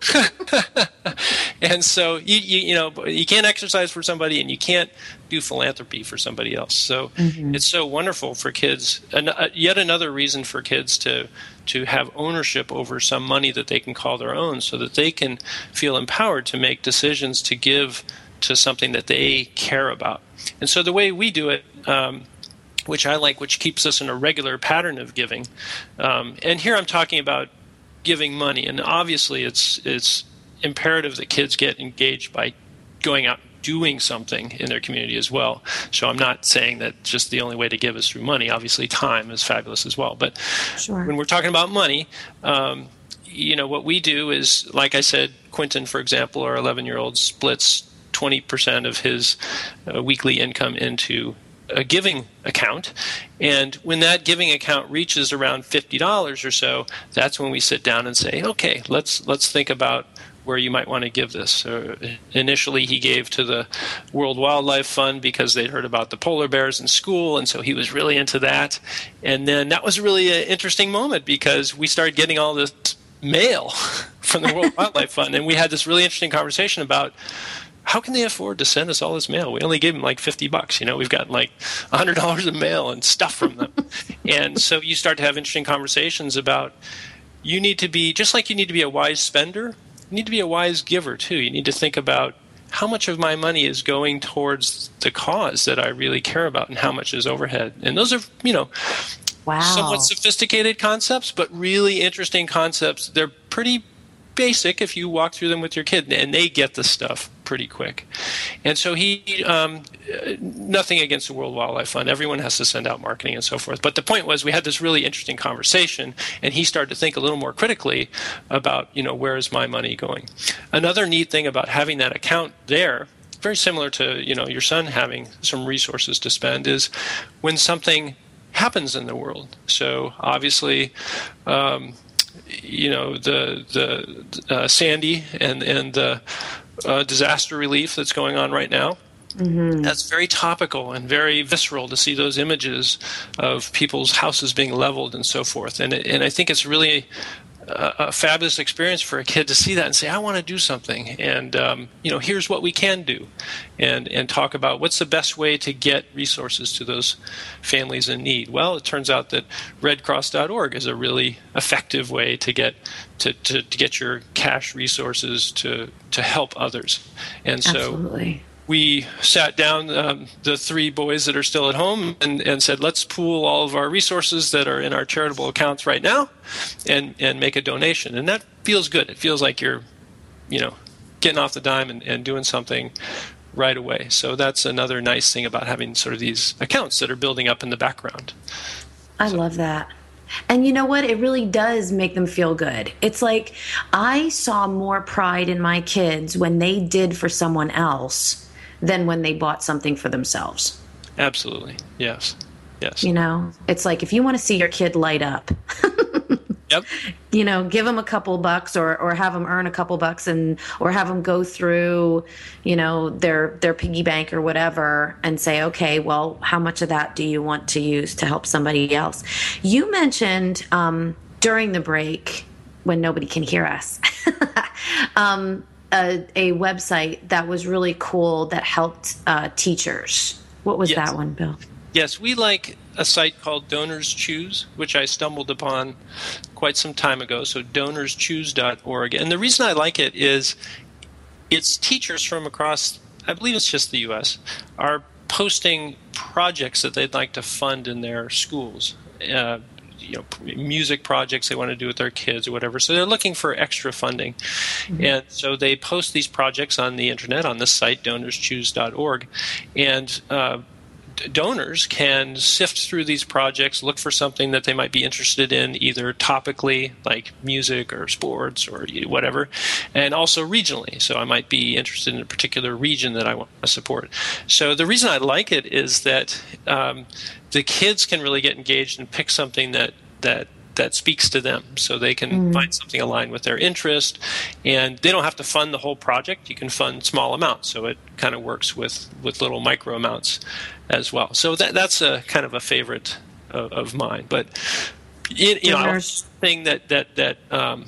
[LAUGHS] and so you, you you know you can't exercise for somebody and you can't do philanthropy for somebody else so mm-hmm. it's so wonderful for kids and uh, yet another reason for kids to to have ownership over some money that they can call their own so that they can feel empowered to make decisions to give to something that they care about. And so the way we do it, um, which I like, which keeps us in a regular pattern of giving, um, and here I'm talking about giving money, and obviously it's it's imperative that kids get engaged by going out doing something in their community as well. So I'm not saying that just the only way to give is through money. Obviously, time is fabulous as well. But sure. when we're talking about money, um, you know, what we do is, like I said, Quentin, for example, our 11 year old splits 20% of his uh, weekly income into a giving account. And when that giving account reaches around $50 or so, that's when we sit down and say, okay, let's, let's think about where you might want to give this. Uh, initially, he gave to the World Wildlife Fund because they'd heard about the polar bears in school, and so he was really into that. And then that was really an interesting moment because we started getting all this mail [LAUGHS] from the World [LAUGHS] Wildlife Fund, and we had this really interesting conversation about how can they afford to send us all this mail? We only gave them like 50 bucks. You know, we've gotten like $100 of mail and stuff from them. [LAUGHS] and so you start to have interesting conversations about you need to be, just like you need to be a wise spender, you need to be a wise giver too. You need to think about how much of my money is going towards the cause that I really care about and how much is overhead. And those are, you know, wow. somewhat sophisticated concepts, but really interesting concepts. They're pretty basic if you walk through them with your kid, and they get the stuff pretty quick. And so he, um, nothing against the World Wildlife Fund. Everyone has to send out marketing and so forth. But the point was, we had this really interesting conversation, and he started to think a little more critically about, you know, where is my money going? Another neat thing about having that account there very similar to you know your son having some resources to spend is when something happens in the world. So obviously, um, you know the the uh, Sandy and and the uh, disaster relief that's going on right now. Mm-hmm. That's very topical and very visceral to see those images of people's houses being leveled and so forth. And and I think it's really a, fabulous experience for a kid to see that and say, I want to do something. And, um, you know, here's what we can do. And, and talk about what's the best way to get resources to those families in need. Well, it turns out that redcross.org is a really effective way to get to, to, to get your cash resources to, to help others. And so Absolutely we sat down, um, the three boys that are still at home, and, and said, let's pool all of our resources that are in our charitable accounts right now and, and make a donation. And that feels good. It feels like you're, you know, getting off the dime and, and doing something right away. So that's another nice thing about having sort of these accounts that are building up in the background. I so. love that. And you know what? It really does make them feel good. It's like I saw more pride in my kids when they did for someone else than when they bought something for themselves. Absolutely. Yes. Yes. You know, it's like if you want to see your kid light up. [LAUGHS] yep. You know, give them a couple bucks or or have them earn a couple bucks and or have them go through, you know, their their piggy bank or whatever and say, "Okay, well, how much of that do you want to use to help somebody else?" You mentioned um, during the break when nobody can hear us. [LAUGHS] um, a, a website that was really cool that helped uh, teachers. What was yes. that one, Bill? Yes, we like a site called Donors Choose, which I stumbled upon quite some time ago. So donorschoose.org. And the reason I like it is it's teachers from across, I believe it's just the U.S., are posting projects that they'd like to fund in their schools. Uh, you know music projects they want to do with their kids or whatever. So they're looking for extra funding, mm-hmm. and so they post these projects on the internet on this site donorschoose.org, and uh, donors can sift through these projects, look for something that they might be interested in, either topically, like music or sports or whatever, and also regionally. So I might be interested in a particular region that I want to support. So the reason I like it is that um, the kids can really get engaged and pick something that that that speaks to them so they can mm. find something aligned with their interest. And they don't have to fund the whole project. You can fund small amounts so it kind of works with with little micro amounts as well. So that that's a kind of a favorite of, of mine. But it, you know thing that that that um,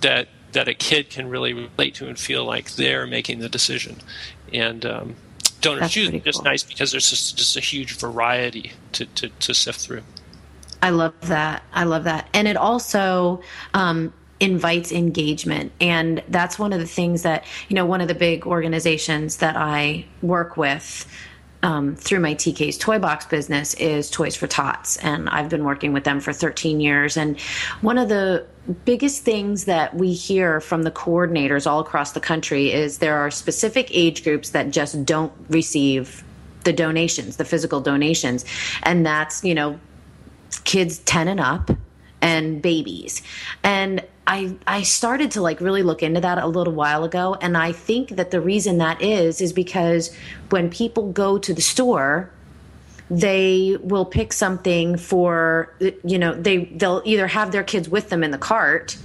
that that a kid can really relate to and feel like they're making the decision. And um, donors choose just nice because there's just, just a huge variety to, to, to sift through I love that. I love that. And it also um, invites engagement. And that's one of the things that, you know, one of the big organizations that I work with. Um, through my TK's Toy Box business is Toys for Tots, and I've been working with them for 13 years. And one of the biggest things that we hear from the coordinators all across the country is there are specific age groups that just don't receive the donations, the physical donations, and that's you know kids 10 and up and babies. And I I started to like really look into that a little while ago and I think that the reason that is is because when people go to the store they will pick something for you know they they'll either have their kids with them in the cart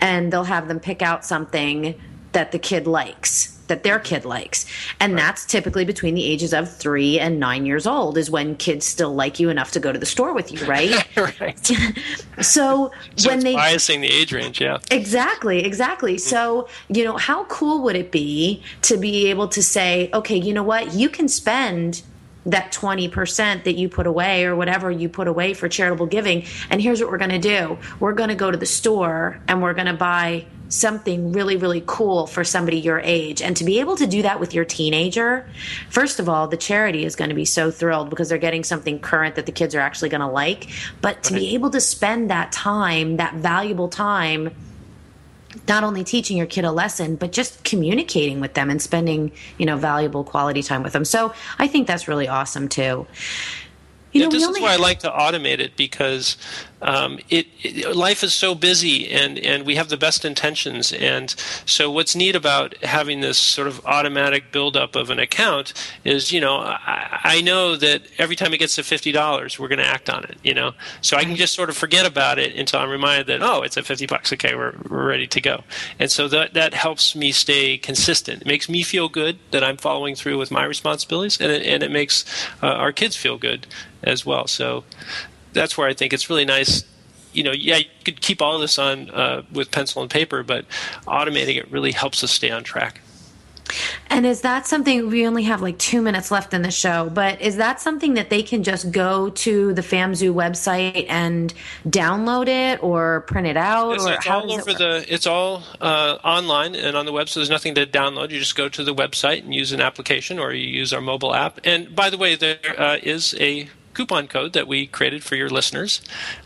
and they'll have them pick out something that the kid likes that their kid likes. And right. that's typically between the ages of three and nine years old, is when kids still like you enough to go to the store with you, right? [LAUGHS] right. [LAUGHS] so, so when they. biasing the age range, yeah. Exactly, exactly. Mm-hmm. So, you know, how cool would it be to be able to say, okay, you know what? You can spend that 20% that you put away or whatever you put away for charitable giving. And here's what we're going to do we're going to go to the store and we're going to buy something really, really cool for somebody your age. And to be able to do that with your teenager, first of all, the charity is going to be so thrilled because they're getting something current that the kids are actually going to like. But to be able to spend that time, that valuable time, not only teaching your kid a lesson but just communicating with them and spending you know valuable quality time with them so i think that's really awesome too you yeah, know, this is why I like to automate it because um, it, it, life is so busy and, and we have the best intentions. And so, what's neat about having this sort of automatic buildup of an account is, you know, I, I know that every time it gets to fifty dollars, we're going to act on it. You know, so I can just sort of forget about it until I'm reminded that oh, it's at fifty bucks. Okay, we're, we're ready to go. And so that that helps me stay consistent. It makes me feel good that I'm following through with my responsibilities, and it, and it makes uh, our kids feel good as well. So that's where I think it's really nice. You know, yeah, you could keep all this on uh, with pencil and paper, but automating it really helps us stay on track. And is that something we only have like two minutes left in the show? But is that something that they can just go to the FAMZoo website and download it or print it out? Yes, or it's all over it the. It's all uh, online and on the website. There's nothing to download. You just go to the website and use an application, or you use our mobile app. And by the way, there uh, is a coupon code that we created for your listeners.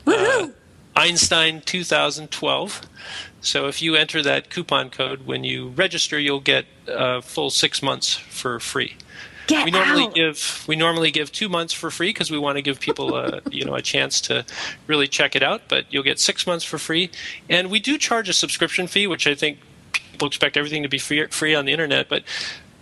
Uh, Einstein 2012. So if you enter that coupon code when you register, you'll get a full six months for free. Get we normally out. give we normally give two months for free because we want to give people a [LAUGHS] you know a chance to really check it out. But you'll get six months for free, and we do charge a subscription fee, which I think people expect everything to be free, free on the internet. But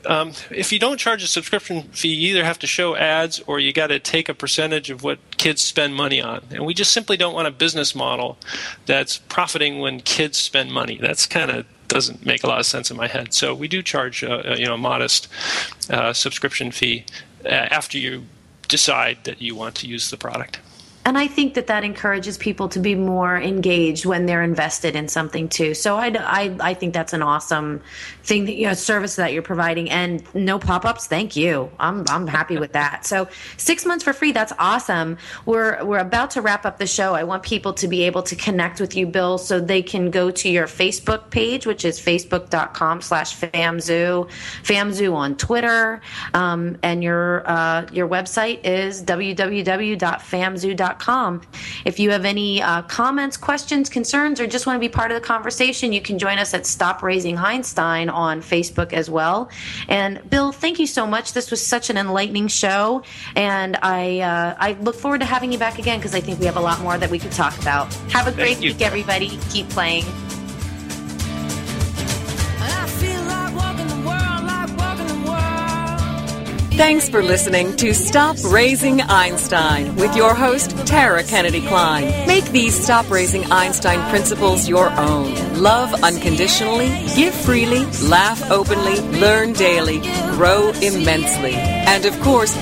um, if you don't charge a subscription fee, you either have to show ads or you got to take a percentage of what kids spend money on. And we just simply don't want a business model that's profiting when kids spend money. That's kind of doesn't make a lot of sense in my head. So we do charge a, a you know modest uh, subscription fee uh, after you decide that you want to use the product and I think that that encourages people to be more engaged when they're invested in something too. So I, I, I think that's an awesome thing that you know service that you're providing and no pop-ups. Thank you. I'm I'm happy with that. So six months for free. That's awesome. We're we're about to wrap up the show. I want people to be able to connect with you, Bill, so they can go to your Facebook page, which is facebook.com/slash famzoo, famzoo on Twitter, um, and your uh, your website is www.famzoo.com if you have any uh, comments, questions, concerns, or just want to be part of the conversation, you can join us at Stop Raising Einstein on Facebook as well. And Bill, thank you so much. This was such an enlightening show, and I uh, I look forward to having you back again because I think we have a lot more that we could talk about. Have a great week, everybody. Keep playing. Thanks for listening to Stop Raising Einstein with your host, Tara Kennedy Kline. Make these Stop Raising Einstein principles your own. Love unconditionally, give freely, laugh openly, learn daily, grow immensely. And of course,